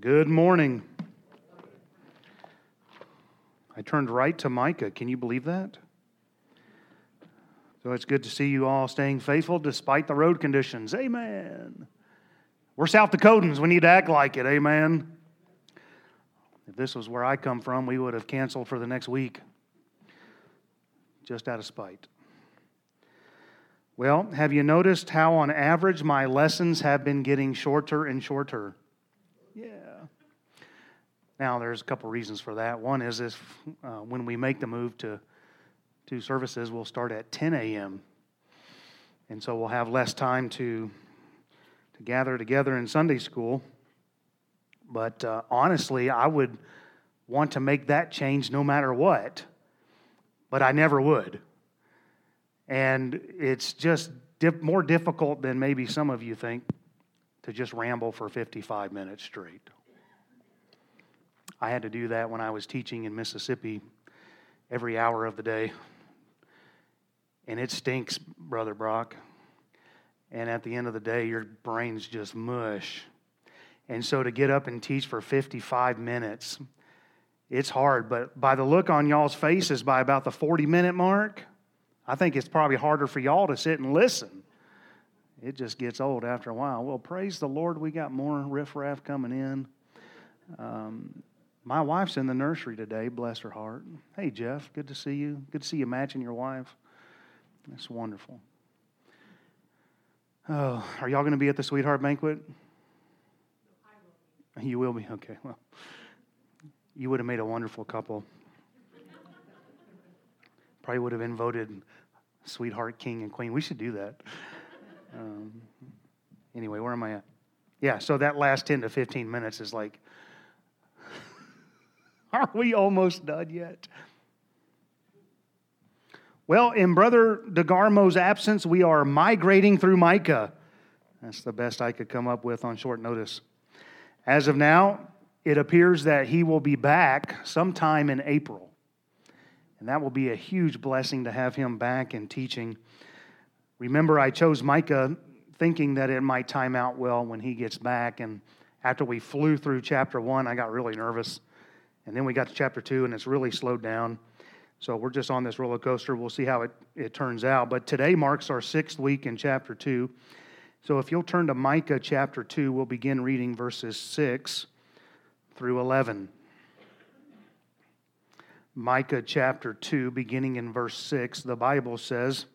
Good morning. I turned right to Micah. Can you believe that? So it's good to see you all staying faithful despite the road conditions. Amen. We're South Dakotans. We need to act like it. Amen. If this was where I come from, we would have canceled for the next week just out of spite. Well, have you noticed how, on average, my lessons have been getting shorter and shorter? Yeah. Now, there's a couple reasons for that. One is if uh, when we make the move to two services, we'll start at 10 a.m. And so we'll have less time to, to gather together in Sunday school. But uh, honestly, I would want to make that change no matter what, but I never would. And it's just dip, more difficult than maybe some of you think to just ramble for 55 minutes straight. I had to do that when I was teaching in Mississippi every hour of the day. And it stinks, Brother Brock. And at the end of the day, your brain's just mush. And so to get up and teach for 55 minutes, it's hard. But by the look on y'all's faces, by about the 40 minute mark, I think it's probably harder for y'all to sit and listen. It just gets old after a while. Well, praise the Lord, we got more riffraff coming in. Um, my wife's in the nursery today, bless her heart. Hey, Jeff, good to see you. Good to see you matching your wife. That's wonderful. Oh, are y'all going to be at the sweetheart banquet? Will you will be? Okay, well, you would have made a wonderful couple. Probably would have been voted sweetheart king and queen. We should do that. Um, anyway, where am I at? Yeah, so that last 10 to 15 minutes is like, are we almost done yet? Well, in Brother DeGarmo's absence, we are migrating through Micah. That's the best I could come up with on short notice. As of now, it appears that he will be back sometime in April. And that will be a huge blessing to have him back and teaching. Remember, I chose Micah thinking that it might time out well when he gets back. And after we flew through chapter one, I got really nervous. And then we got to chapter two, and it's really slowed down. So we're just on this roller coaster. We'll see how it, it turns out. But today marks our sixth week in chapter two. So if you'll turn to Micah chapter 2, we'll begin reading verses 6 through 11. Micah chapter 2, beginning in verse 6, the Bible says,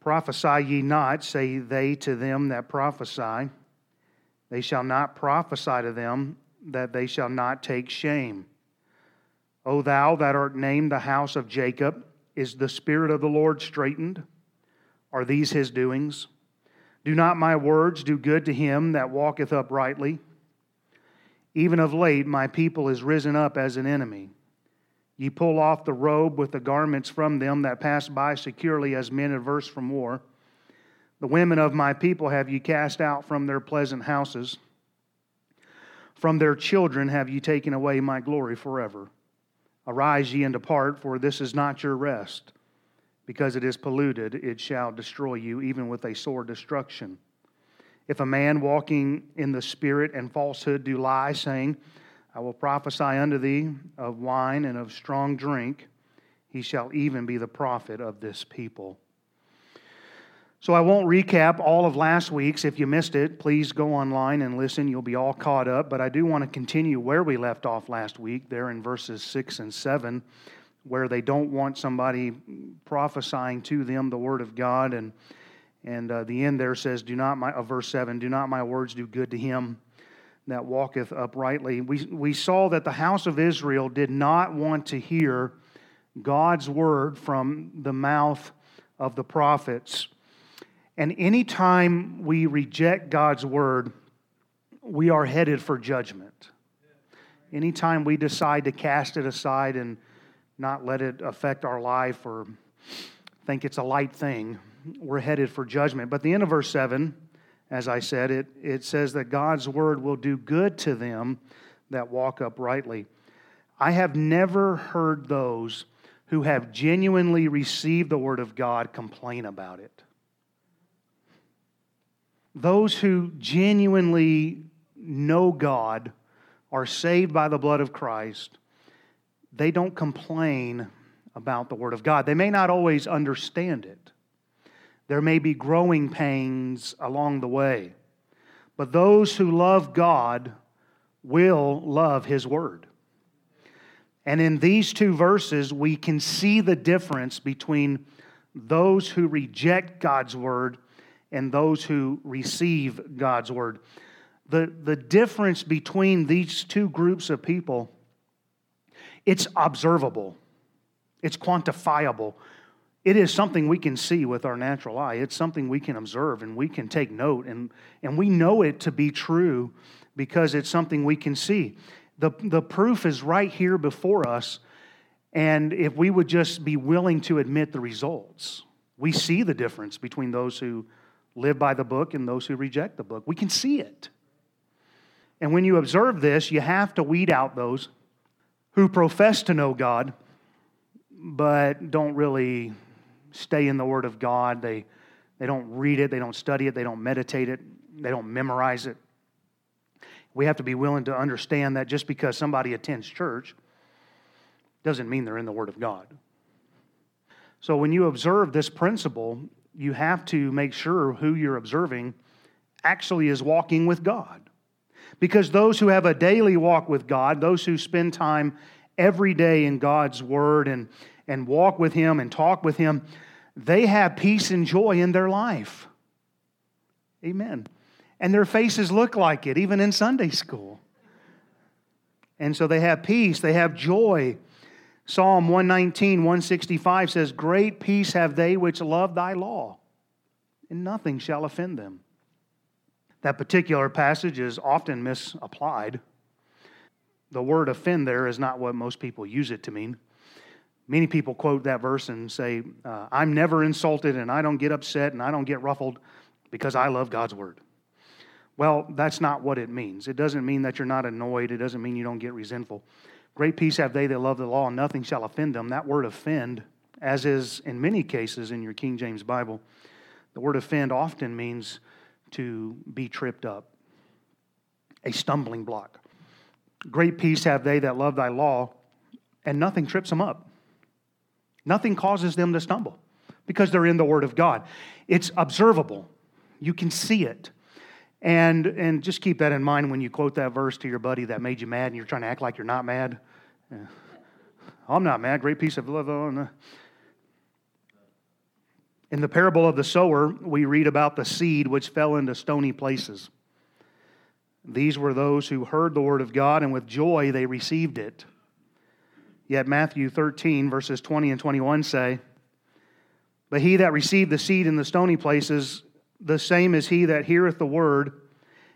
Prophesy ye not, say they to them that prophesy. They shall not prophesy to them, that they shall not take shame. O thou that art named the house of Jacob, is the Spirit of the Lord straitened? Are these his doings? Do not my words do good to him that walketh uprightly? Even of late, my people is risen up as an enemy. Ye pull off the robe with the garments from them that pass by securely as men averse from war. The women of my people have ye cast out from their pleasant houses. From their children have ye taken away my glory forever. Arise ye and depart, for this is not your rest. Because it is polluted, it shall destroy you, even with a sore destruction. If a man walking in the Spirit and falsehood do lie, saying, I will prophesy unto thee of wine and of strong drink. He shall even be the prophet of this people. So I won't recap all of last week's. If you missed it, please go online and listen. You'll be all caught up. But I do want to continue where we left off last week, there in verses 6 and 7, where they don't want somebody prophesying to them the word of God. And, and uh, the end there says, Do not my, uh, verse 7, do not my words do good to him that walketh uprightly. We, we saw that the house of Israel did not want to hear God's word from the mouth of the prophets. And anytime we reject God's word, we are headed for judgment. Anytime we decide to cast it aside and not let it affect our life or think it's a light thing, we're headed for judgment. But the end of verse 7 as I said, it, it says that God's word will do good to them that walk uprightly. I have never heard those who have genuinely received the word of God complain about it. Those who genuinely know God, are saved by the blood of Christ, they don't complain about the Word of God. They may not always understand it, there may be growing pains along the way. But those who love God will love His Word. And in these two verses, we can see the difference between those who reject God's Word and those who receive God's Word. The, the difference between these two groups of people, it's observable, it's quantifiable. It is something we can see with our natural eye. It's something we can observe and we can take note, and, and we know it to be true because it's something we can see. The, the proof is right here before us, and if we would just be willing to admit the results, we see the difference between those who live by the book and those who reject the book. We can see it. And when you observe this, you have to weed out those who profess to know God, but don't really stay in the Word of God. They, they don't read it, they don't study it, they don't meditate it, they don't memorize it. We have to be willing to understand that just because somebody attends church doesn't mean they're in the Word of God. So when you observe this principle, you have to make sure who you're observing actually is walking with God. Because those who have a daily walk with God, those who spend time every day in God's Word and, and walk with Him and talk with Him, they have peace and joy in their life. Amen. And their faces look like it, even in Sunday school. And so they have peace, they have joy. Psalm 119, 165 says, Great peace have they which love thy law, and nothing shall offend them. That particular passage is often misapplied. The word offend there is not what most people use it to mean. Many people quote that verse and say, uh, I'm never insulted and I don't get upset and I don't get ruffled because I love God's word. Well, that's not what it means. It doesn't mean that you're not annoyed, it doesn't mean you don't get resentful. Great peace have they that love the law, and nothing shall offend them. That word offend, as is in many cases in your King James Bible, the word offend often means to be tripped up, a stumbling block. Great peace have they that love thy law, and nothing trips them up. Nothing causes them to stumble because they're in the Word of God. It's observable, you can see it. And, and just keep that in mind when you quote that verse to your buddy that made you mad and you're trying to act like you're not mad. Yeah. I'm not mad. Great piece of love. In the parable of the sower, we read about the seed which fell into stony places. These were those who heard the word of God, and with joy they received it. Yet Matthew 13, verses 20 and 21 say, But he that received the seed in the stony places, the same is he that heareth the word,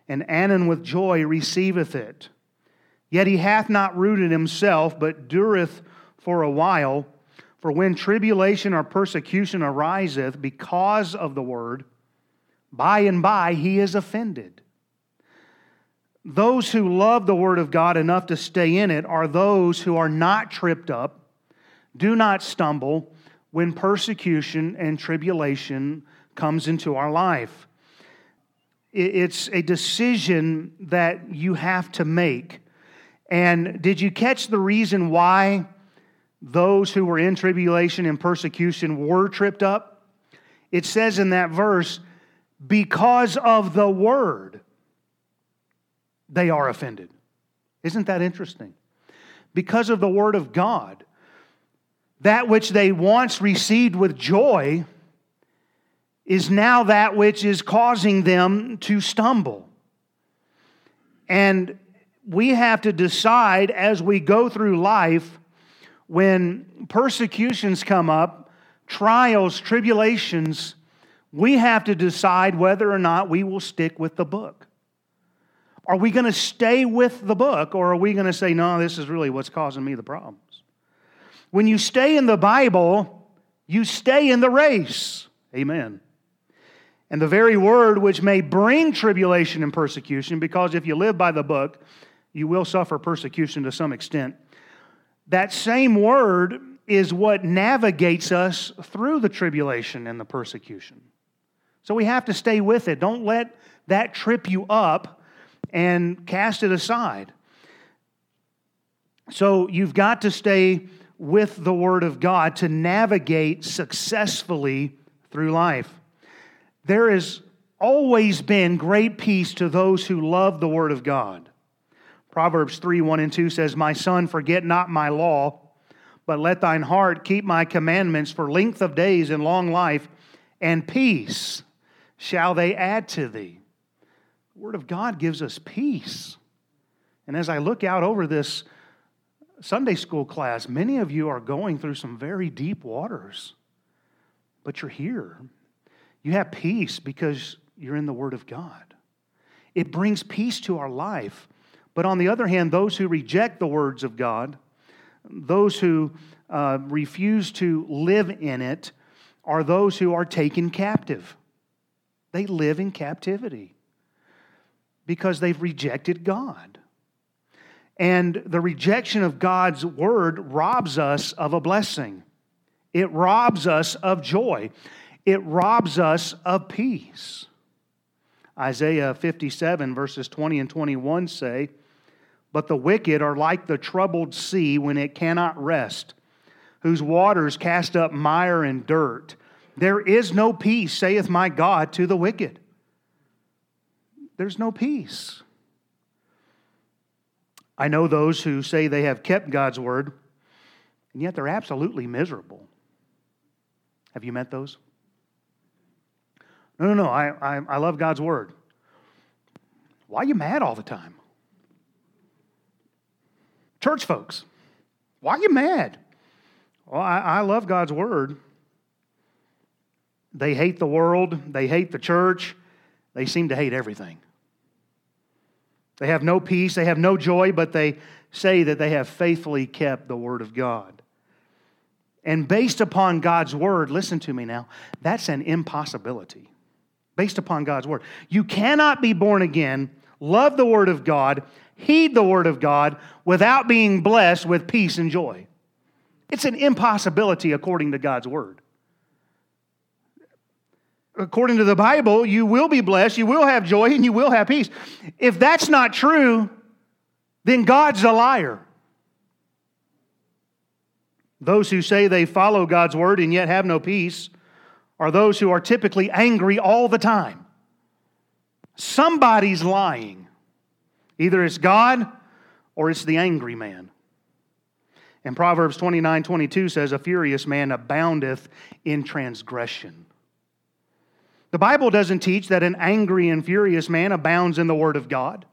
and Anon with joy receiveth it. Yet he hath not rooted himself, but dureth for a while. For when tribulation or persecution ariseth because of the word, by and by he is offended. Those who love the word of God enough to stay in it are those who are not tripped up, do not stumble when persecution and tribulation comes into our life. It's a decision that you have to make. And did you catch the reason why those who were in tribulation and persecution were tripped up? It says in that verse, because of the word, they are offended. Isn't that interesting? Because of the word of God, that which they once received with joy is now that which is causing them to stumble. And we have to decide as we go through life when persecutions come up, trials, tribulations, we have to decide whether or not we will stick with the book. Are we going to stay with the book or are we going to say, no, this is really what's causing me the problems? When you stay in the Bible, you stay in the race. Amen. And the very word which may bring tribulation and persecution, because if you live by the book, you will suffer persecution to some extent. That same word is what navigates us through the tribulation and the persecution. So we have to stay with it. Don't let that trip you up and cast it aside. So you've got to stay with the Word of God to navigate successfully through life. There has always been great peace to those who love the Word of God. Proverbs 3 1 and 2 says, My son, forget not my law, but let thine heart keep my commandments for length of days and long life, and peace shall they add to thee. The Word of God gives us peace. And as I look out over this Sunday school class, many of you are going through some very deep waters, but you're here. You have peace because you're in the Word of God. It brings peace to our life. But on the other hand, those who reject the words of God, those who uh, refuse to live in it, are those who are taken captive. They live in captivity because they've rejected God. And the rejection of God's word robs us of a blessing. It robs us of joy. It robs us of peace. Isaiah 57, verses 20 and 21 say, But the wicked are like the troubled sea when it cannot rest, whose waters cast up mire and dirt. There is no peace, saith my God, to the wicked. There's no peace. I know those who say they have kept God's word, and yet they're absolutely miserable. Have you met those? No, no, no. I, I, I love God's word. Why are you mad all the time? Church folks, why are you mad? Well, I, I love God's word. They hate the world, they hate the church, they seem to hate everything. They have no peace, they have no joy, but they say that they have faithfully kept the Word of God. And based upon God's Word, listen to me now, that's an impossibility. Based upon God's Word. You cannot be born again, love the Word of God, heed the Word of God without being blessed with peace and joy. It's an impossibility according to God's Word according to the Bible, you will be blessed, you will have joy, and you will have peace. If that's not true, then God's a liar. Those who say they follow God's word and yet have no peace are those who are typically angry all the time. Somebody's lying. Either it's God or it's the angry man. And Proverbs 29 22 says, A furious man aboundeth in transgression. The Bible doesn't teach that an angry and furious man abounds in the Word of God.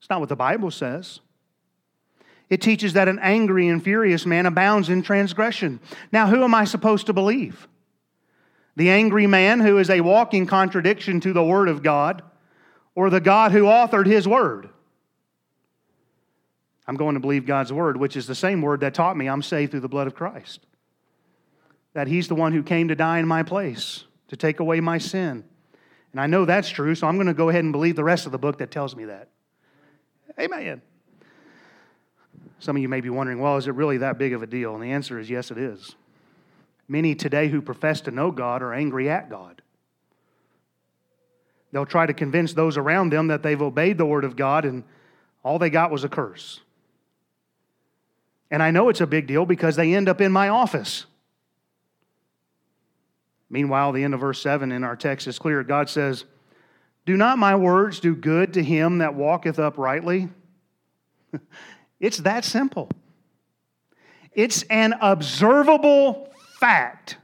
It's not what the Bible says. It teaches that an angry and furious man abounds in transgression. Now, who am I supposed to believe? The angry man who is a walking contradiction to the Word of God, or the God who authored His Word? I'm going to believe God's Word, which is the same Word that taught me I'm saved through the blood of Christ. That He's the one who came to die in my place to take away my sin. And I know that's true, so I'm going to go ahead and believe the rest of the book that tells me that. Amen. Some of you may be wondering, well, is it really that big of a deal? And the answer is yes, it is. Many today who profess to know God are angry at God. They'll try to convince those around them that they've obeyed the word of God, and all they got was a curse. And I know it's a big deal because they end up in my office. Meanwhile, the end of verse 7 in our text is clear. God says, Do not my words do good to him that walketh uprightly? it's that simple. It's an observable fact.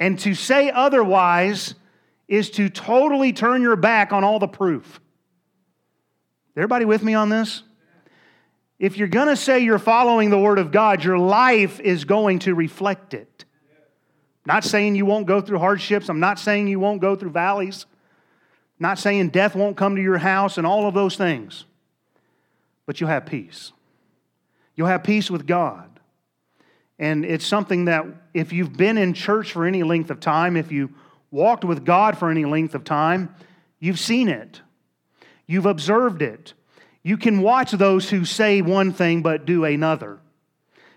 And to say otherwise is to totally turn your back on all the proof. Everybody with me on this? If you're going to say you're following the Word of God, your life is going to reflect it. Not saying you won't go through hardships. I'm not saying you won't go through valleys. not saying death won't come to your house and all of those things. But you'll have peace. You'll have peace with God. And it's something that if you've been in church for any length of time, if you walked with God for any length of time, you've seen it. You've observed it. You can watch those who say one thing but do another.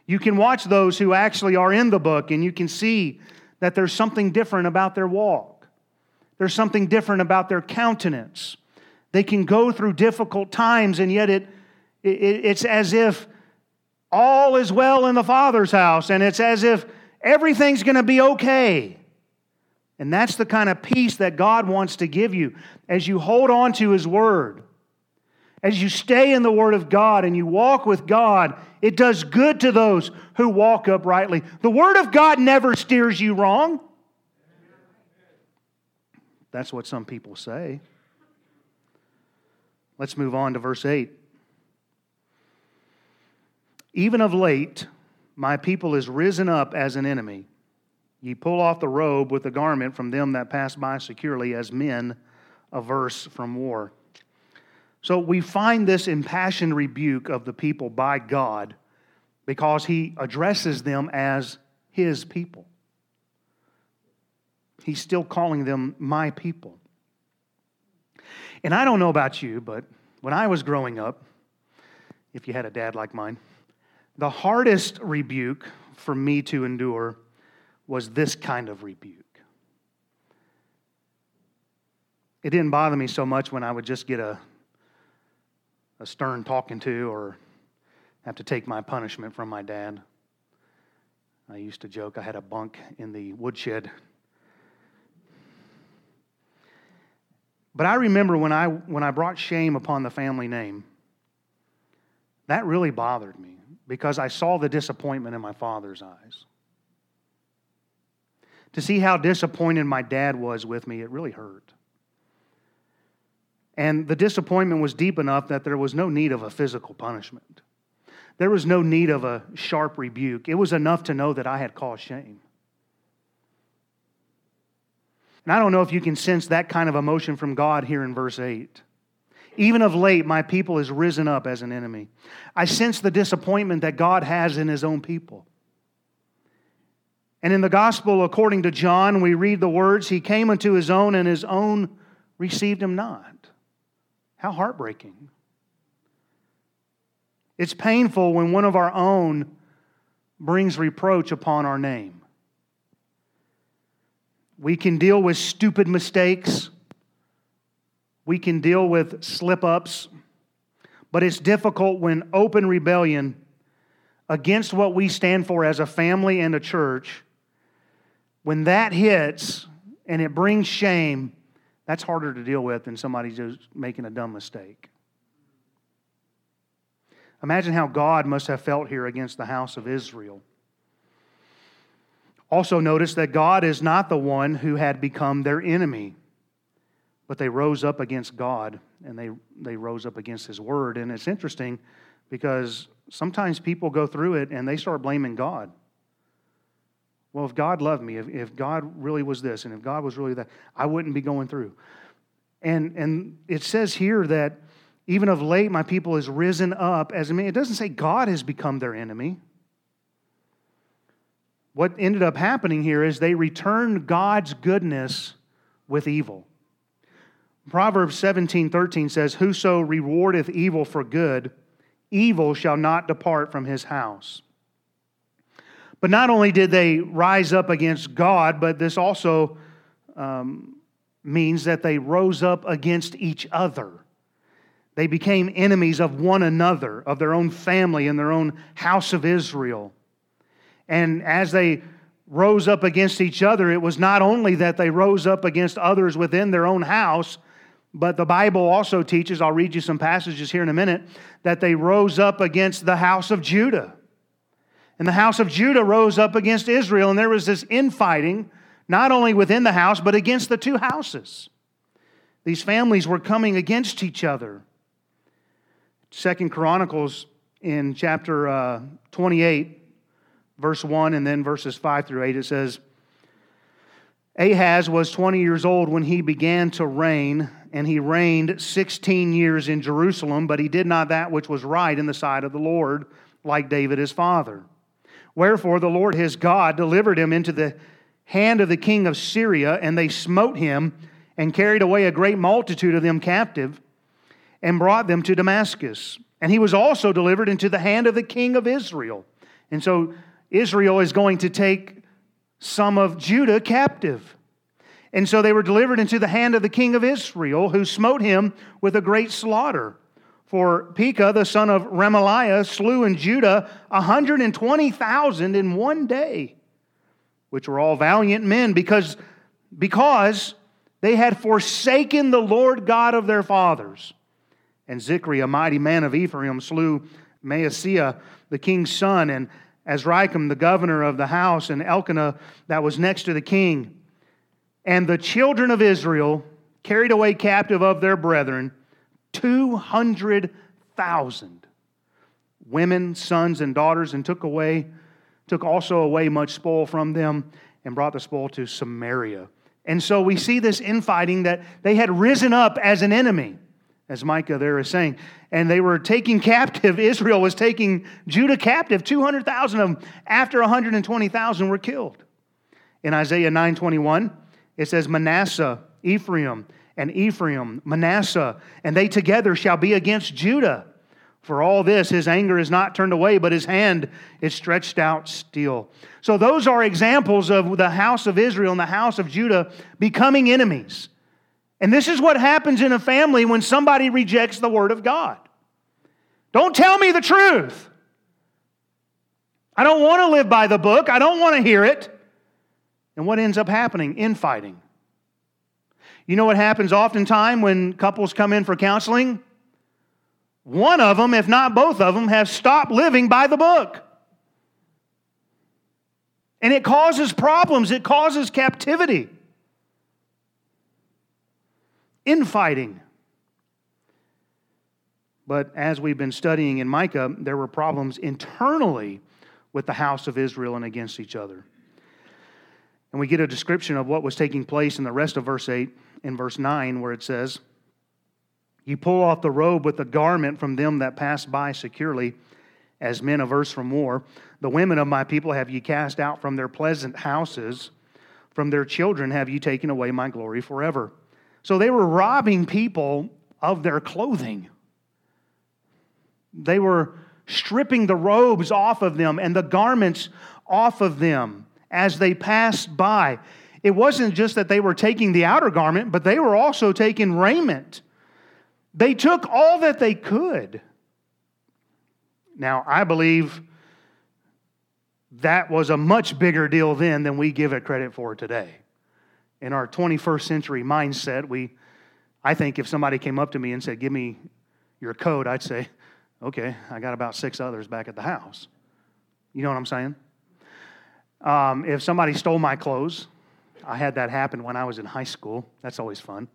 You can watch those who actually are in the book and you can see that there's something different about their walk. There's something different about their countenance. They can go through difficult times, and yet it, it, it's as if all is well in the Father's house, and it's as if everything's going to be okay. And that's the kind of peace that God wants to give you as you hold on to His Word. As you stay in the Word of God and you walk with God, it does good to those who walk uprightly. The Word of God never steers you wrong. That's what some people say. Let's move on to verse 8. Even of late, my people is risen up as an enemy. Ye pull off the robe with the garment from them that pass by securely as men averse from war. So we find this impassioned rebuke of the people by God because he addresses them as his people. He's still calling them my people. And I don't know about you, but when I was growing up, if you had a dad like mine, the hardest rebuke for me to endure was this kind of rebuke. It didn't bother me so much when I would just get a, a stern talking to or have to take my punishment from my dad. I used to joke I had a bunk in the woodshed. But I remember when I, when I brought shame upon the family name, that really bothered me because I saw the disappointment in my father's eyes. To see how disappointed my dad was with me, it really hurt. And the disappointment was deep enough that there was no need of a physical punishment. There was no need of a sharp rebuke. It was enough to know that I had caused shame. And I don't know if you can sense that kind of emotion from God here in verse 8. Even of late, my people is risen up as an enemy. I sense the disappointment that God has in his own people. And in the gospel, according to John, we read the words He came unto his own, and his own received him not. How heartbreaking. It's painful when one of our own brings reproach upon our name. We can deal with stupid mistakes we can deal with slip ups, but it's difficult when open rebellion against what we stand for as a family and a church, when that hits and it brings shame, that's harder to deal with than somebody just making a dumb mistake. Imagine how God must have felt here against the house of Israel. Also, notice that God is not the one who had become their enemy. But they rose up against God and they, they rose up against His Word. And it's interesting because sometimes people go through it and they start blaming God. Well, if God loved me, if, if God really was this, and if God was really that, I wouldn't be going through. And, and it says here that even of late my people has risen up as a man. It doesn't say God has become their enemy. What ended up happening here is they returned God's goodness with evil. Proverbs 17 13 says, Whoso rewardeth evil for good, evil shall not depart from his house. But not only did they rise up against God, but this also um, means that they rose up against each other. They became enemies of one another, of their own family and their own house of Israel. And as they rose up against each other, it was not only that they rose up against others within their own house, but the Bible also teaches, I'll read you some passages here in a minute, that they rose up against the house of Judah. And the house of Judah rose up against Israel, and there was this infighting, not only within the house, but against the two houses. These families were coming against each other. Second Chronicles in chapter uh, 28, verse 1, and then verses 5 through 8, it says, Ahaz was 20 years old when he began to reign, and he reigned 16 years in Jerusalem, but he did not that which was right in the sight of the Lord, like David his father. Wherefore the Lord his God delivered him into the hand of the king of Syria, and they smote him and carried away a great multitude of them captive and brought them to Damascus. And he was also delivered into the hand of the king of Israel. And so Israel is going to take some of Judah captive. And so they were delivered into the hand of the king of Israel, who smote him with a great slaughter. For Pekah, the son of Remaliah, slew in Judah 120,000 in one day, which were all valiant men, because, because they had forsaken the Lord God of their fathers. And Zichri, a mighty man of Ephraim, slew Maaseiah, the king's son, and Azrikam, the governor of the house, and Elkanah, that was next to the king. And the children of Israel carried away captive of their brethren 200,000 women, sons, and daughters, and took away, took also away much spoil from them, and brought the spoil to Samaria. And so we see this infighting that they had risen up as an enemy, as Micah there is saying. And they were taking captive, Israel was taking Judah captive, 200,000 of them, after 120,000 were killed. In Isaiah 9:21, it says, Manasseh, Ephraim, and Ephraim, Manasseh, and they together shall be against Judah. For all this, his anger is not turned away, but his hand is stretched out still. So, those are examples of the house of Israel and the house of Judah becoming enemies. And this is what happens in a family when somebody rejects the word of God. Don't tell me the truth. I don't want to live by the book, I don't want to hear it. And what ends up happening? Infighting. You know what happens oftentimes when couples come in for counseling? One of them, if not both of them, have stopped living by the book. And it causes problems, it causes captivity, infighting. But as we've been studying in Micah, there were problems internally with the house of Israel and against each other. And we get a description of what was taking place in the rest of verse 8 and verse 9, where it says, You pull off the robe with the garment from them that pass by securely, as men averse from war. The women of my people have ye cast out from their pleasant houses. From their children have ye taken away my glory forever. So they were robbing people of their clothing. They were stripping the robes off of them and the garments off of them as they passed by. It wasn't just that they were taking the outer garment, but they were also taking raiment. They took all that they could. Now, I believe that was a much bigger deal then than we give it credit for today. In our 21st century mindset, we, I think if somebody came up to me and said, Give me your coat, I'd say, Okay, I got about six others back at the house. You know what I'm saying? Um, if somebody stole my clothes, I had that happen when I was in high school. That's always fun.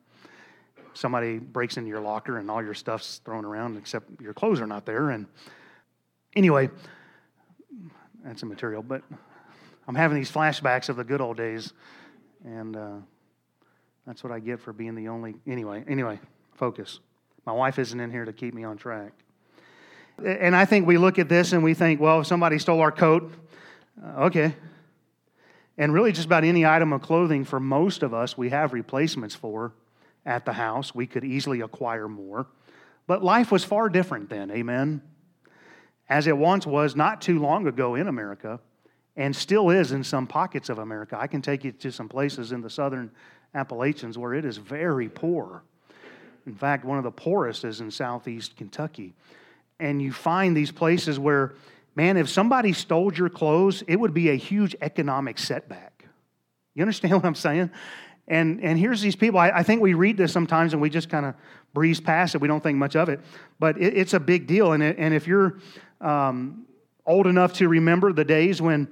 Somebody breaks into your locker and all your stuff's thrown around except your clothes are not there. And anyway, that's immaterial, but I'm having these flashbacks of the good old days. And uh, that's what I get for being the only. Anyway, anyway, focus. My wife isn't in here to keep me on track. And I think we look at this and we think, well, if somebody stole our coat, uh, okay, and really, just about any item of clothing for most of us, we have replacements for at the house. We could easily acquire more. But life was far different then, amen? As it once was not too long ago in America, and still is in some pockets of America. I can take you to some places in the southern Appalachians where it is very poor. In fact, one of the poorest is in southeast Kentucky. And you find these places where man, if somebody stole your clothes, it would be a huge economic setback. You understand what I'm saying? And, and here's these people. I, I think we read this sometimes and we just kind of breeze past it. We don't think much of it. But it, it's a big deal. And, it, and if you're um, old enough to remember the days when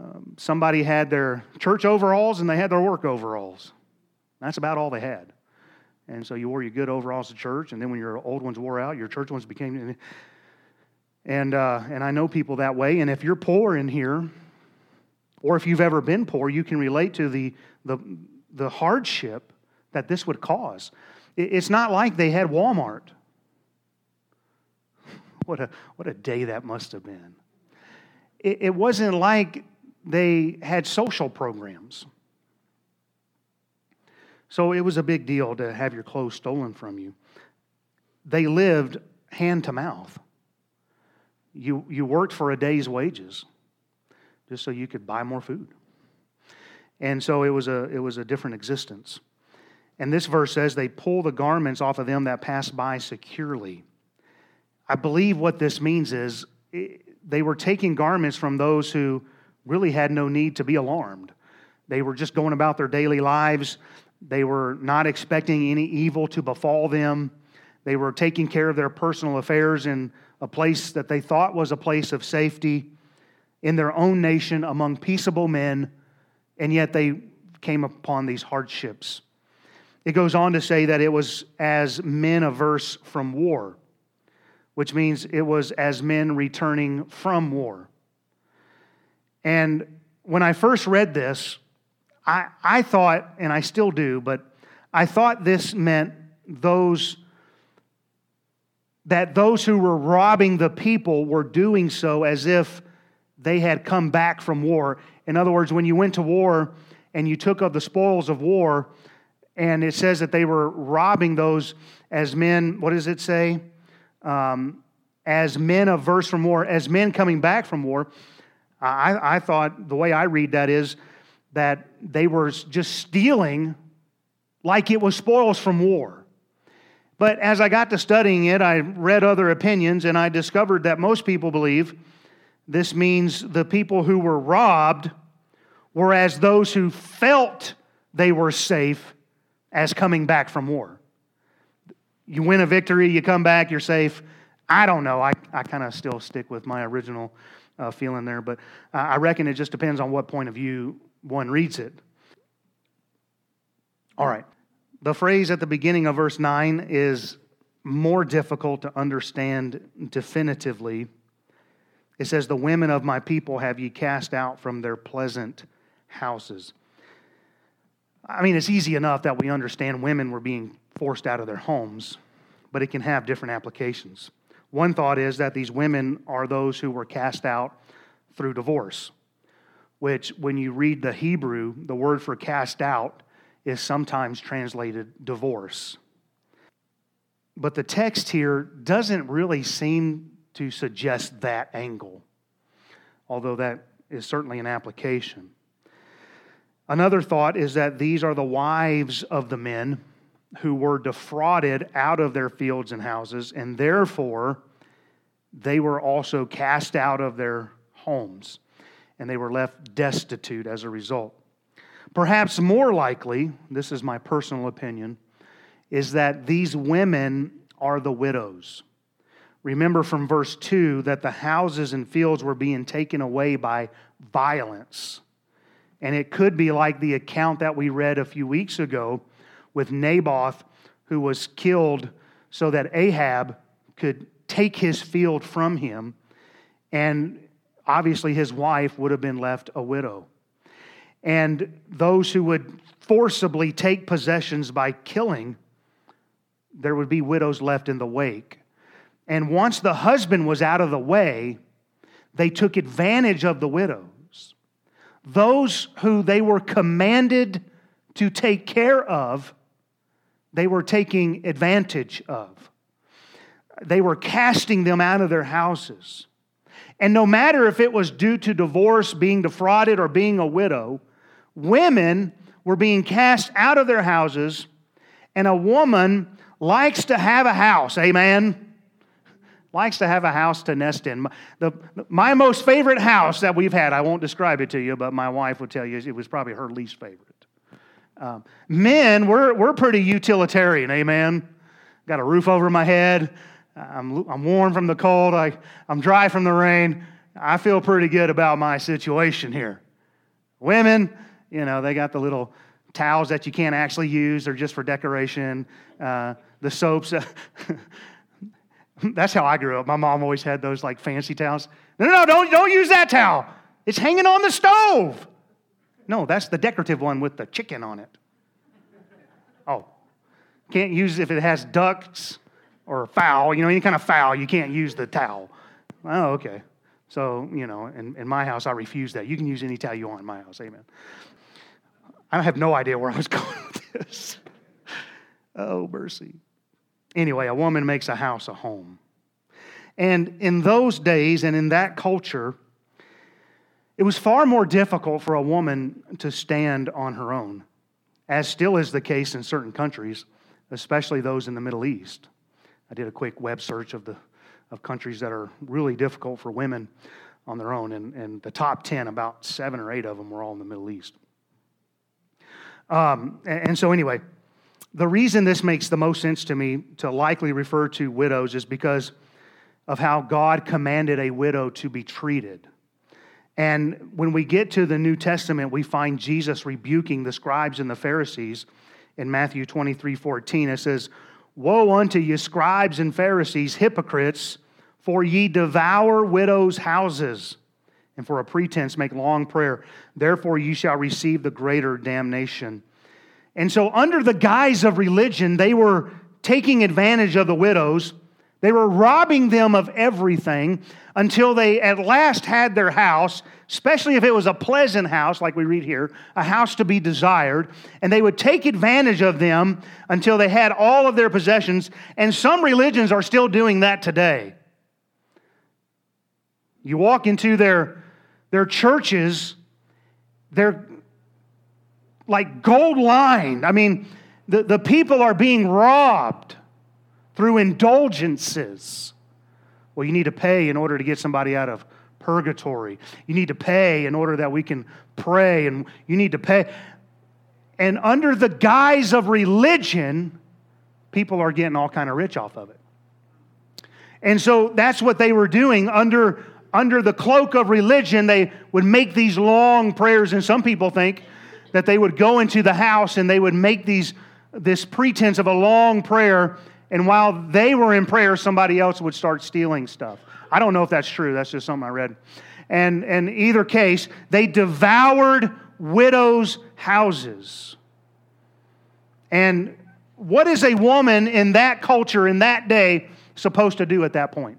um, somebody had their church overalls and they had their work overalls, that's about all they had. And so you wore your good overalls to church, and then when your old ones wore out, your church ones became. And, uh, and I know people that way. And if you're poor in here, or if you've ever been poor, you can relate to the, the, the hardship that this would cause. It's not like they had Walmart. What a, what a day that must have been. It, it wasn't like they had social programs. So it was a big deal to have your clothes stolen from you. They lived hand to mouth. You, you worked for a day's wages just so you could buy more food. And so it was a, it was a different existence. And this verse says, they pull the garments off of them that pass by securely. I believe what this means is they were taking garments from those who really had no need to be alarmed. They were just going about their daily lives. They were not expecting any evil to befall them. They were taking care of their personal affairs in a place that they thought was a place of safety in their own nation among peaceable men, and yet they came upon these hardships. It goes on to say that it was as men averse from war, which means it was as men returning from war. And when I first read this, I, I thought, and I still do, but I thought this meant those that those who were robbing the people were doing so as if they had come back from war. In other words, when you went to war and you took of the spoils of war, and it says that they were robbing those as men, what does it say? Um, as men averse from war, as men coming back from war. I, I thought the way I read that is that they were just stealing like it was spoils from war. But as I got to studying it, I read other opinions and I discovered that most people believe this means the people who were robbed were as those who felt they were safe as coming back from war. You win a victory, you come back, you're safe. I don't know. I, I kind of still stick with my original uh, feeling there, but I reckon it just depends on what point of view one reads it. All right. The phrase at the beginning of verse 9 is more difficult to understand definitively. It says, The women of my people have ye cast out from their pleasant houses. I mean, it's easy enough that we understand women were being forced out of their homes, but it can have different applications. One thought is that these women are those who were cast out through divorce, which, when you read the Hebrew, the word for cast out is sometimes translated divorce. But the text here doesn't really seem to suggest that angle, although that is certainly an application. Another thought is that these are the wives of the men who were defrauded out of their fields and houses, and therefore they were also cast out of their homes, and they were left destitute as a result. Perhaps more likely, this is my personal opinion, is that these women are the widows. Remember from verse 2 that the houses and fields were being taken away by violence. And it could be like the account that we read a few weeks ago with Naboth, who was killed so that Ahab could take his field from him. And obviously, his wife would have been left a widow. And those who would forcibly take possessions by killing, there would be widows left in the wake. And once the husband was out of the way, they took advantage of the widows. those who they were commanded to take care of, they were taking advantage of. They were casting them out of their houses. And no matter if it was due to divorce, being defrauded, or being a widow, women were being cast out of their houses, and a woman likes to have a house. Amen likes to have a house to nest in. The, my most favorite house that we've had, I won't describe it to you, but my wife would tell you it was probably her least favorite. Um, men, we're, we're pretty utilitarian, amen? Got a roof over my head. I'm, I'm warm from the cold. I, I'm dry from the rain. I feel pretty good about my situation here. Women, you know, they got the little towels that you can't actually use, they're just for decoration. Uh, the soaps. That's how I grew up. My mom always had those like fancy towels. No, no, no, don't, don't use that towel. It's hanging on the stove. No, that's the decorative one with the chicken on it. Oh, can't use if it has ducks or fowl, you know, any kind of fowl, you can't use the towel. Oh, okay. So, you know, in, in my house, I refuse that. You can use any towel you want in my house. Amen. I have no idea where I was going with this. Oh, mercy. Anyway, a woman makes a house a home. And in those days and in that culture, It was far more difficult for a woman to stand on her own, as still is the case in certain countries, especially those in the Middle East. I did a quick web search of, the, of countries that are really difficult for women on their own, and, and the top 10, about seven or eight of them were all in the Middle East. Um, and, and so, anyway, the reason this makes the most sense to me to likely refer to widows is because of how God commanded a widow to be treated. And when we get to the New Testament, we find Jesus rebuking the scribes and the Pharisees in Matthew 23 14. It says, Woe unto you, scribes and Pharisees, hypocrites, for ye devour widows' houses, and for a pretense make long prayer. Therefore ye shall receive the greater damnation. And so, under the guise of religion, they were taking advantage of the widows. They were robbing them of everything until they at last had their house, especially if it was a pleasant house, like we read here, a house to be desired. And they would take advantage of them until they had all of their possessions. And some religions are still doing that today. You walk into their, their churches, they're like gold lined. I mean, the, the people are being robbed through indulgences. Well, you need to pay in order to get somebody out of purgatory. You need to pay in order that we can pray, and you need to pay. And under the guise of religion, people are getting all kind of rich off of it. And so that's what they were doing under, under the cloak of religion. They would make these long prayers, and some people think that they would go into the house and they would make these this pretense of a long prayer and while they were in prayer, somebody else would start stealing stuff. I don't know if that's true. That's just something I read. And in either case, they devoured widows' houses. And what is a woman in that culture, in that day, supposed to do at that point?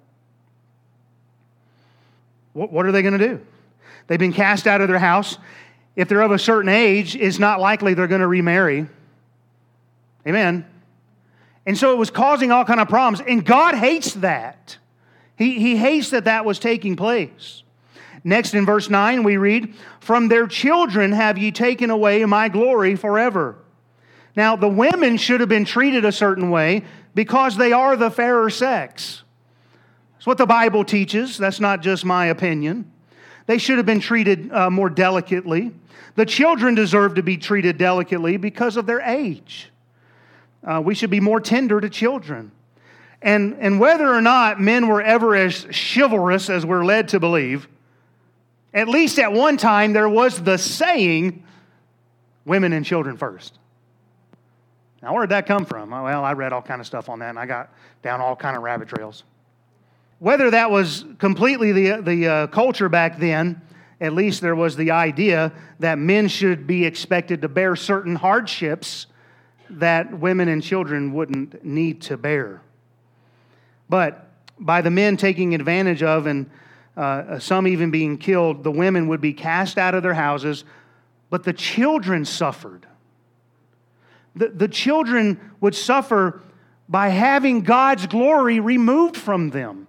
What, are they going to do? They've been cast out of their house. If they're of a certain age, it's not likely they're going to remarry. Amen. And so it was causing all kind of problems. And God hates that. He, he hates that that was taking place. Next in verse 9, we read, From their children have ye taken away my glory forever. Now, the women should have been treated a certain way because they are the fairer sex. That's what the Bible teaches. That's not just my opinion. They should have been treated uh, more delicately. The children deserve to be treated delicately because of their age. Uh, we should be more tender to children. And, and whether or not men were ever as chivalrous as we're led to believe, at least at one time there was the saying, women and children first. Now, where did that come from? Well, I read all kind of stuff on that, and I got down all kind of rabbit trails. Whether that was completely the, the uh, culture back then, at least there was the idea that men should be expected to bear certain hardships that women and children wouldn't need to bear. But by the men taking advantage of and uh, some even being killed, the women would be cast out of their houses, but the children suffered. The, the children would suffer by having God's glory removed from them.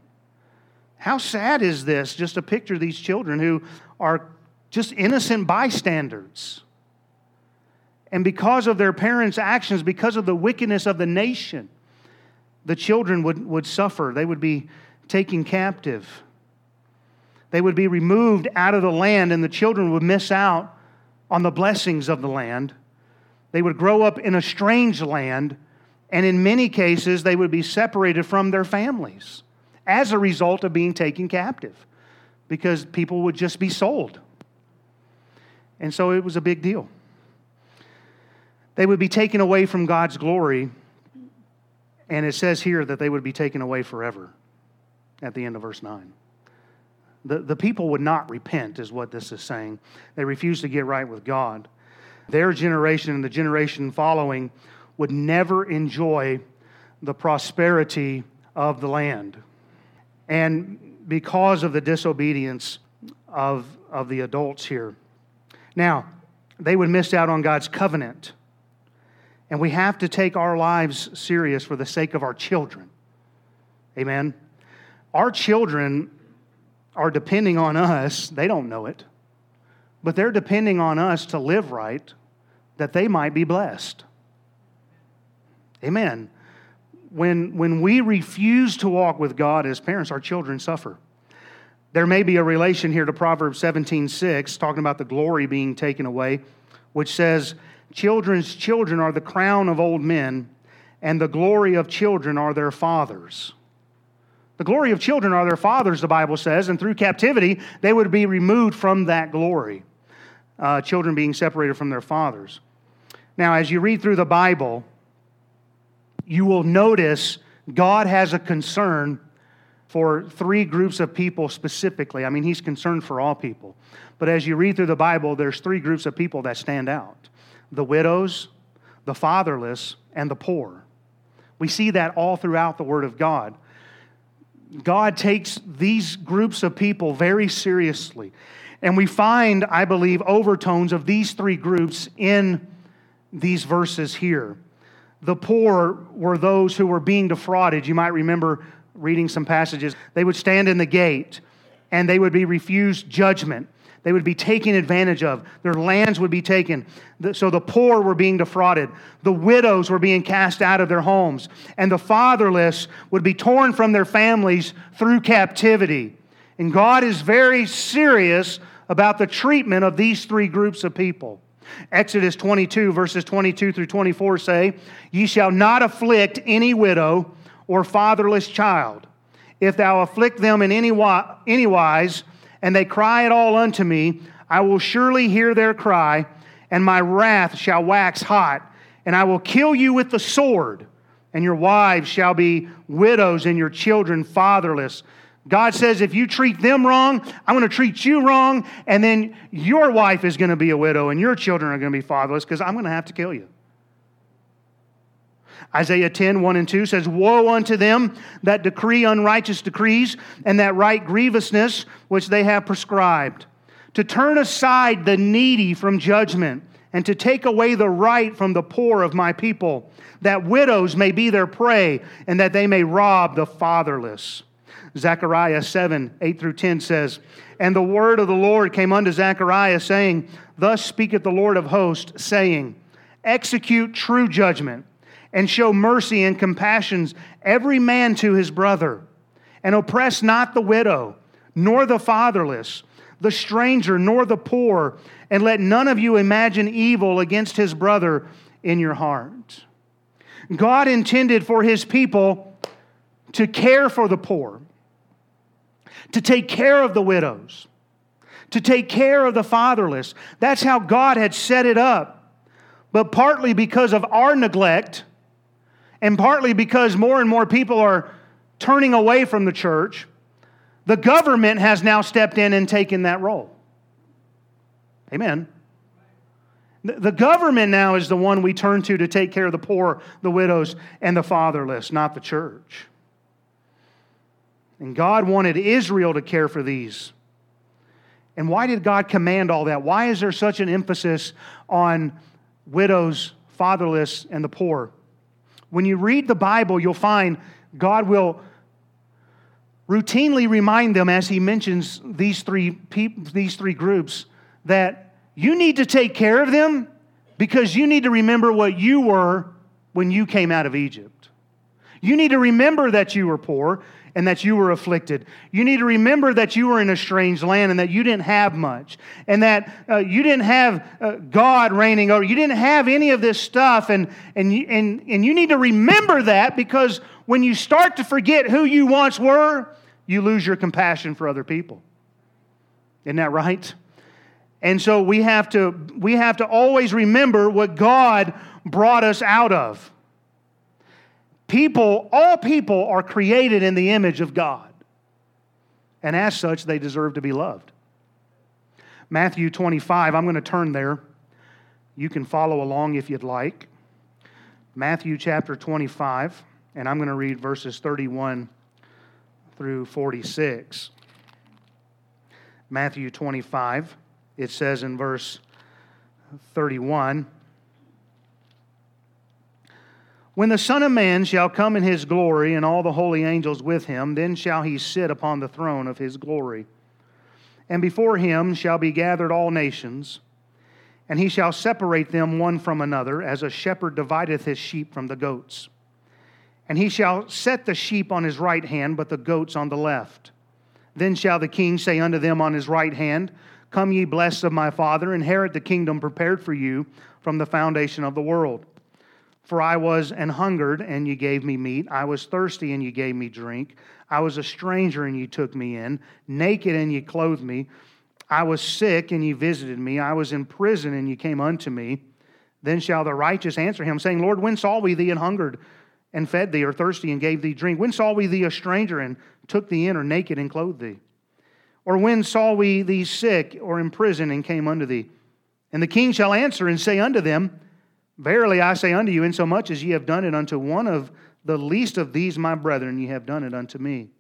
How sad is this? Just to picture these children who are just innocent bystanders. And because of their parents' actions, because of the wickedness of the nation, the children would, would suffer. They would be taken captive. They would be removed out of the land, and the children would miss out on the blessings of the land. They would grow up in a strange land, and in many cases, they would be separated from their families as a result of being taken captive because people would just be sold. And so it was a big deal they would be taken away from God's glory. And it says here that they would be taken away forever at the end of verse 9. The, the people would not repent, is what this is saying. They refused to get right with God. Their generation and the generation following would never enjoy the prosperity of the land. And because of the disobedience of, of the adults here. Now, they would miss out on God's covenant and we have to take our lives serious for the sake of our children. Amen. Our children are depending on us. They don't know it. but they're depending on us to live right that they might be blessed. Amen. When, when we refuse to walk with God as parents, our children suffer. There may be a relation here to Proverbs 17 6, talking about the glory being taken away, which says, Children's children are the crown of old men, and the glory of children are their fathers. The glory of children are their fathers, the Bible says, and through captivity, they would be removed from that glory, uh, children being separated from their fathers. Now, as you read through the Bible, you will notice God has a concern for three groups of people specifically. I mean, He's concerned for all people. But as you read through the Bible, there's three groups of people that stand out the widows, the fatherless, and the poor. We see that all throughout the Word of God. God takes these groups of people very seriously. And we find, I believe, overtones of these three groups in these verses here. The poor were those who were being defrauded. You might remember reading some passages. They would stand in the gate and they would be refused judgment. They would be taken advantage of. Their lands would be taken. So the poor were being defrauded. The widows were being cast out of their homes. And the fatherless would be torn from their families through captivity. And God is very serious about the treatment of these three groups of people. Exodus 22, verses 22 through 24 say, Ye shall not afflict any widow or fatherless child. If thou afflict them in any, wise, and they cry at all unto me, I will surely hear their cry, and my wrath shall wax hot, and I will kill you with the sword, and your wives shall be widows, and your children fatherless. God says, if you treat them wrong, I'm going to treat you wrong, and then your wife is going to be a widow, and your children are going to be fatherless because I'm going to have to kill you. Isaiah 10, 1 and 2 says, Woe unto them that decree unrighteous decrees and that write grievousness which they have prescribed, to turn aside the needy from judgment, and to take away the right from the poor of my people, that widows may be their prey, and that they may rob the fatherless. Zechariah 7, 8 through 10 says, And the word of the Lord came unto Zechariah, saying, Thus speaketh the Lord of hosts, saying, Execute true judgment and show mercy and compassions every man to his brother, and oppress not the widow, nor the fatherless, the stranger, nor the poor, and let none of you imagine evil against his brother in your heart. God intended for his people to care for the poor, to take care of the widows, to take care of the fatherless. That's how God had set it up. But partly because of our neglect, and partly because more and more people are turning away from the church, the government has now stepped in and taken that role. Amen. The government now is the one we turn to to take care of the poor, the widows, and the fatherless, not the church. And God wanted Israel to care for these. And why did God command all that? Why is there such an emphasis on widows, fatherless, and the poor? When you read the Bible, you'll find God will routinely remind them as he mentions these three, these three groups that you need to take care of them because you need to remember what you were when you came out of Egypt. You need to remember that you were poor and that you were afflicted. You need to remember that you were in a strange land and that you didn't have much and that uh, you didn't have uh, God reigning over. You didn't have any of this stuff and, and, and, and you need to remember that because when you start to forget who you once were, you lose your compassion for other people. Isn't that right? And so we have to, we have to always remember what God brought us out of. People, all people are created in the image of God. And as such, they deserve to be loved. Matthew 25, I'm going to turn there. You can follow along if you'd like. Matthew chapter 25, and I'm going to read verses 31 through 46. Matthew 25, it says in verse 31 when the Son of Man shall come in his glory, and all the holy angels with him, then shall he sit upon the throne of his glory. and before him shall be gathered all nations. And he shall separate them one from another, as a shepherd divideth his sheep from the goats. And he shall set the sheep on his right hand, but the goats on the left. Then shall the king say unto them on his right hand, Come ye blessed of my Father, inherit the kingdom prepared for you from the foundation of the world. For I was an hungered, and you gave me meat. I was thirsty, and you gave me drink. I was a stranger, and you took me in. Naked, and you clothed me. I was sick, and you visited me. I was in prison, and you came unto me. Then shall the righteous answer him, saying, Lord, when saw we thee an hungered, and fed thee, or thirsty, and gave thee drink? When saw we thee a stranger, and took thee in, or naked, and clothed thee? Or when saw we thee sick, or in prison, and came unto thee? And the king shall answer and say unto them, Verily I say unto you, insomuch as ye have done it unto one of the least of these my brethren, ye have done it unto me.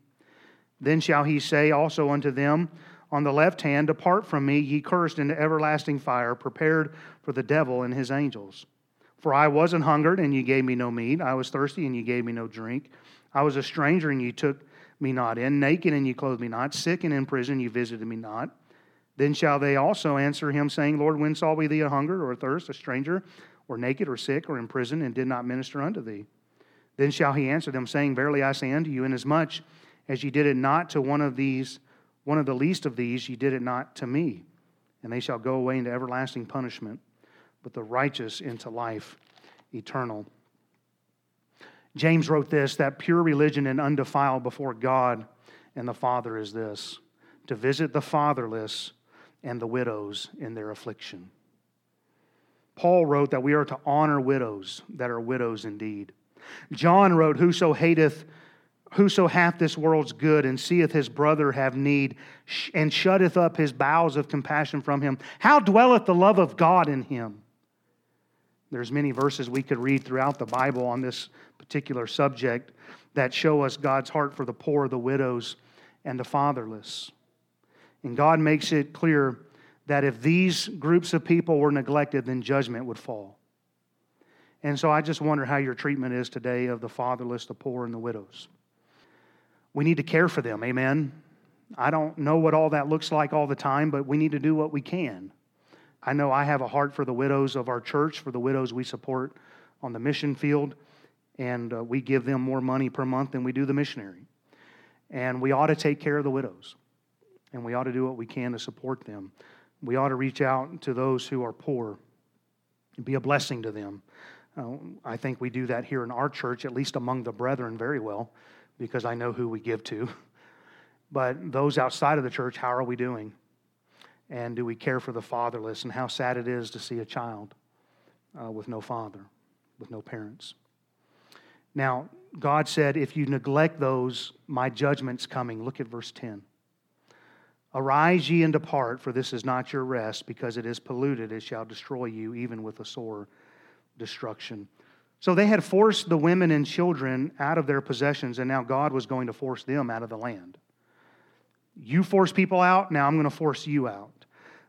Then shall he say also unto them on the left hand, Depart from me, ye cursed, into everlasting fire, prepared for the devil and his angels. For I was an hungered, and ye gave me no meat. I was thirsty, and ye gave me no drink. I was a stranger, and ye took me not in. Naked, and ye clothed me not. Sick and in prison, ye visited me not. Then shall they also answer him, saying, Lord, when saw we thee a hunger or a thirst, a stranger, or naked, or sick, or in prison, and did not minister unto thee? Then shall he answer them, saying, Verily I say unto you, inasmuch as ye did it not to one of these, one of the least of these, ye did it not to me. And they shall go away into everlasting punishment, but the righteous into life eternal. James wrote this that pure religion and undefiled before God and the Father is this to visit the fatherless and the widows in their affliction. Paul wrote that we are to honor widows that are widows indeed. John wrote, Whoso hateth, whoso hath this world's good and seeth his brother have need and shutteth up his bowels of compassion from him, how dwelleth the love of God in him? There's many verses we could read throughout the Bible on this particular subject that show us God's heart for the poor, the widows, and the fatherless. And God makes it clear that if these groups of people were neglected, then judgment would fall. And so I just wonder how your treatment is today of the fatherless, the poor, and the widows. We need to care for them, amen? I don't know what all that looks like all the time, but we need to do what we can. I know I have a heart for the widows of our church, for the widows we support on the mission field, and uh, we give them more money per month than we do the missionary. And we ought to take care of the widows, and we ought to do what we can to support them. We ought to reach out to those who are poor and be a blessing to them. Uh, I think we do that here in our church, at least among the brethren, very well, because I know who we give to. But those outside of the church, how are we doing? And do we care for the fatherless? And how sad it is to see a child uh, with no father, with no parents. Now, God said, If you neglect those, my judgment's coming. Look at verse 10. Arise ye and depart, for this is not your rest, because it is polluted, it shall destroy you, even with a sore destruction. So they had forced the women and children out of their possessions, and now God was going to force them out of the land. You force people out, now I'm going to force you out.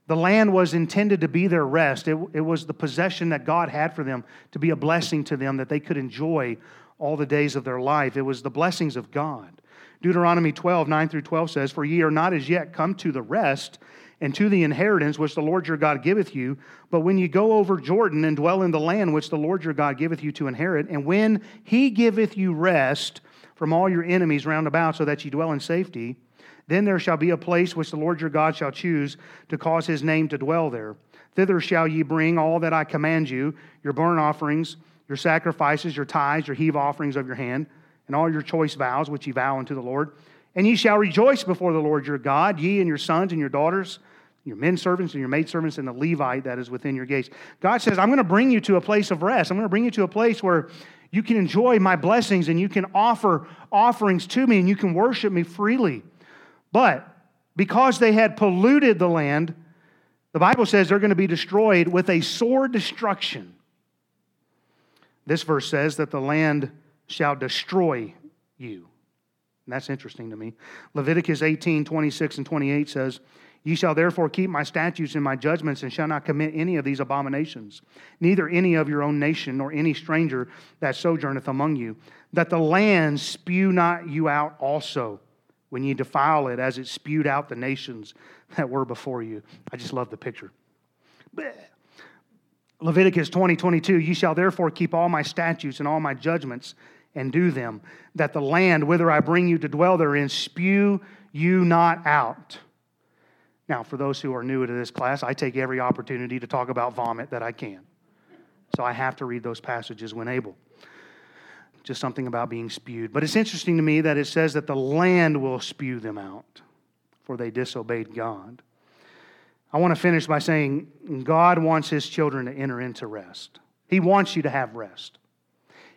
The land was intended to be their rest. It, it was the possession that God had for them to be a blessing to them that they could enjoy all the days of their life. It was the blessings of God. Deuteronomy 12, 9 through 12 says, For ye are not as yet come to the rest and to the inheritance which the Lord your God giveth you. But when ye go over Jordan and dwell in the land which the Lord your God giveth you to inherit, and when he giveth you rest from all your enemies round about, so that ye dwell in safety, then there shall be a place which the Lord your God shall choose to cause his name to dwell there. Thither shall ye bring all that I command you, your burnt offerings, your sacrifices, your tithes, your heave offerings of your hand and all your choice vows which ye vow unto the Lord. And ye shall rejoice before the Lord your God, ye and your sons and your daughters, your men servants and your maid servants, and the Levite that is within your gates. God says, I'm going to bring you to a place of rest. I'm going to bring you to a place where you can enjoy my blessings and you can offer offerings to me and you can worship me freely. But because they had polluted the land, the Bible says they're going to be destroyed with a sore destruction. This verse says that the land shall destroy you. And that's interesting to me. Leviticus 18, 26 and 28 says, Ye shall therefore keep my statutes and my judgments, and shall not commit any of these abominations, neither any of your own nation, nor any stranger that sojourneth among you, that the land spew not you out also when ye defile it, as it spewed out the nations that were before you. I just love the picture. Leviticus 20, 22, ye shall therefore keep all my statutes and all my judgments and do them, that the land whither I bring you to dwell therein spew you not out. Now, for those who are new to this class, I take every opportunity to talk about vomit that I can. So I have to read those passages when able. Just something about being spewed. But it's interesting to me that it says that the land will spew them out, for they disobeyed God. I want to finish by saying God wants his children to enter into rest. He wants you to have rest.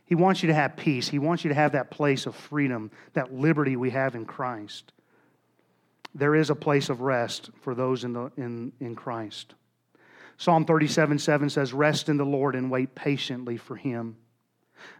He wants you to have peace. He wants you to have that place of freedom, that liberty we have in Christ. There is a place of rest for those in, the, in, in Christ. Psalm 37 7 says, Rest in the Lord and wait patiently for him.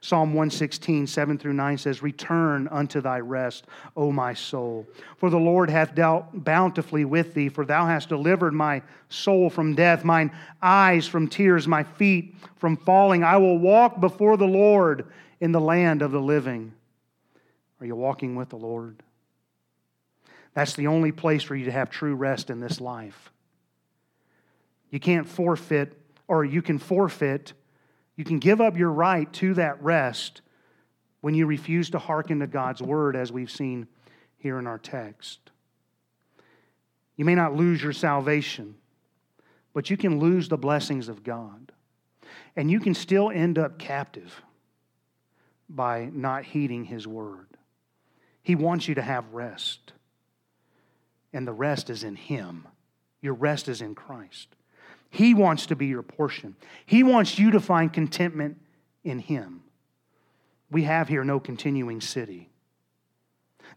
Psalm 116, 7 through 9 says, Return unto thy rest, O my soul. For the Lord hath dealt bountifully with thee, for thou hast delivered my soul from death, mine eyes from tears, my feet from falling. I will walk before the Lord in the land of the living. Are you walking with the Lord? That's the only place for you to have true rest in this life. You can't forfeit, or you can forfeit, you can give up your right to that rest when you refuse to hearken to God's word, as we've seen here in our text. You may not lose your salvation, but you can lose the blessings of God. And you can still end up captive by not heeding His word. He wants you to have rest, and the rest is in Him. Your rest is in Christ. He wants to be your portion. He wants you to find contentment in Him. We have here no continuing city.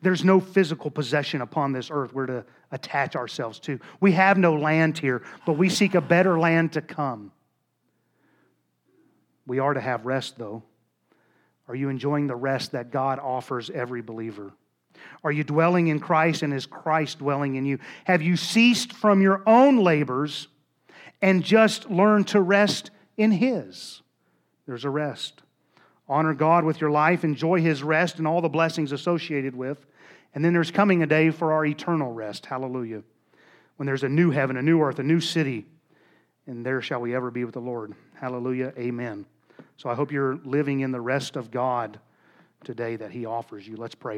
There's no physical possession upon this earth we're to attach ourselves to. We have no land here, but we seek a better land to come. We are to have rest, though. Are you enjoying the rest that God offers every believer? Are you dwelling in Christ and is Christ dwelling in you? Have you ceased from your own labors and just learn to rest in His. There's a rest. Honor God with your life, enjoy His rest and all the blessings associated with. And then there's coming a day for our eternal rest. Hallelujah. When there's a new heaven, a new earth, a new city, and there shall we ever be with the Lord. Hallelujah. Amen. So I hope you're living in the rest of God today that He offers you. Let's pray.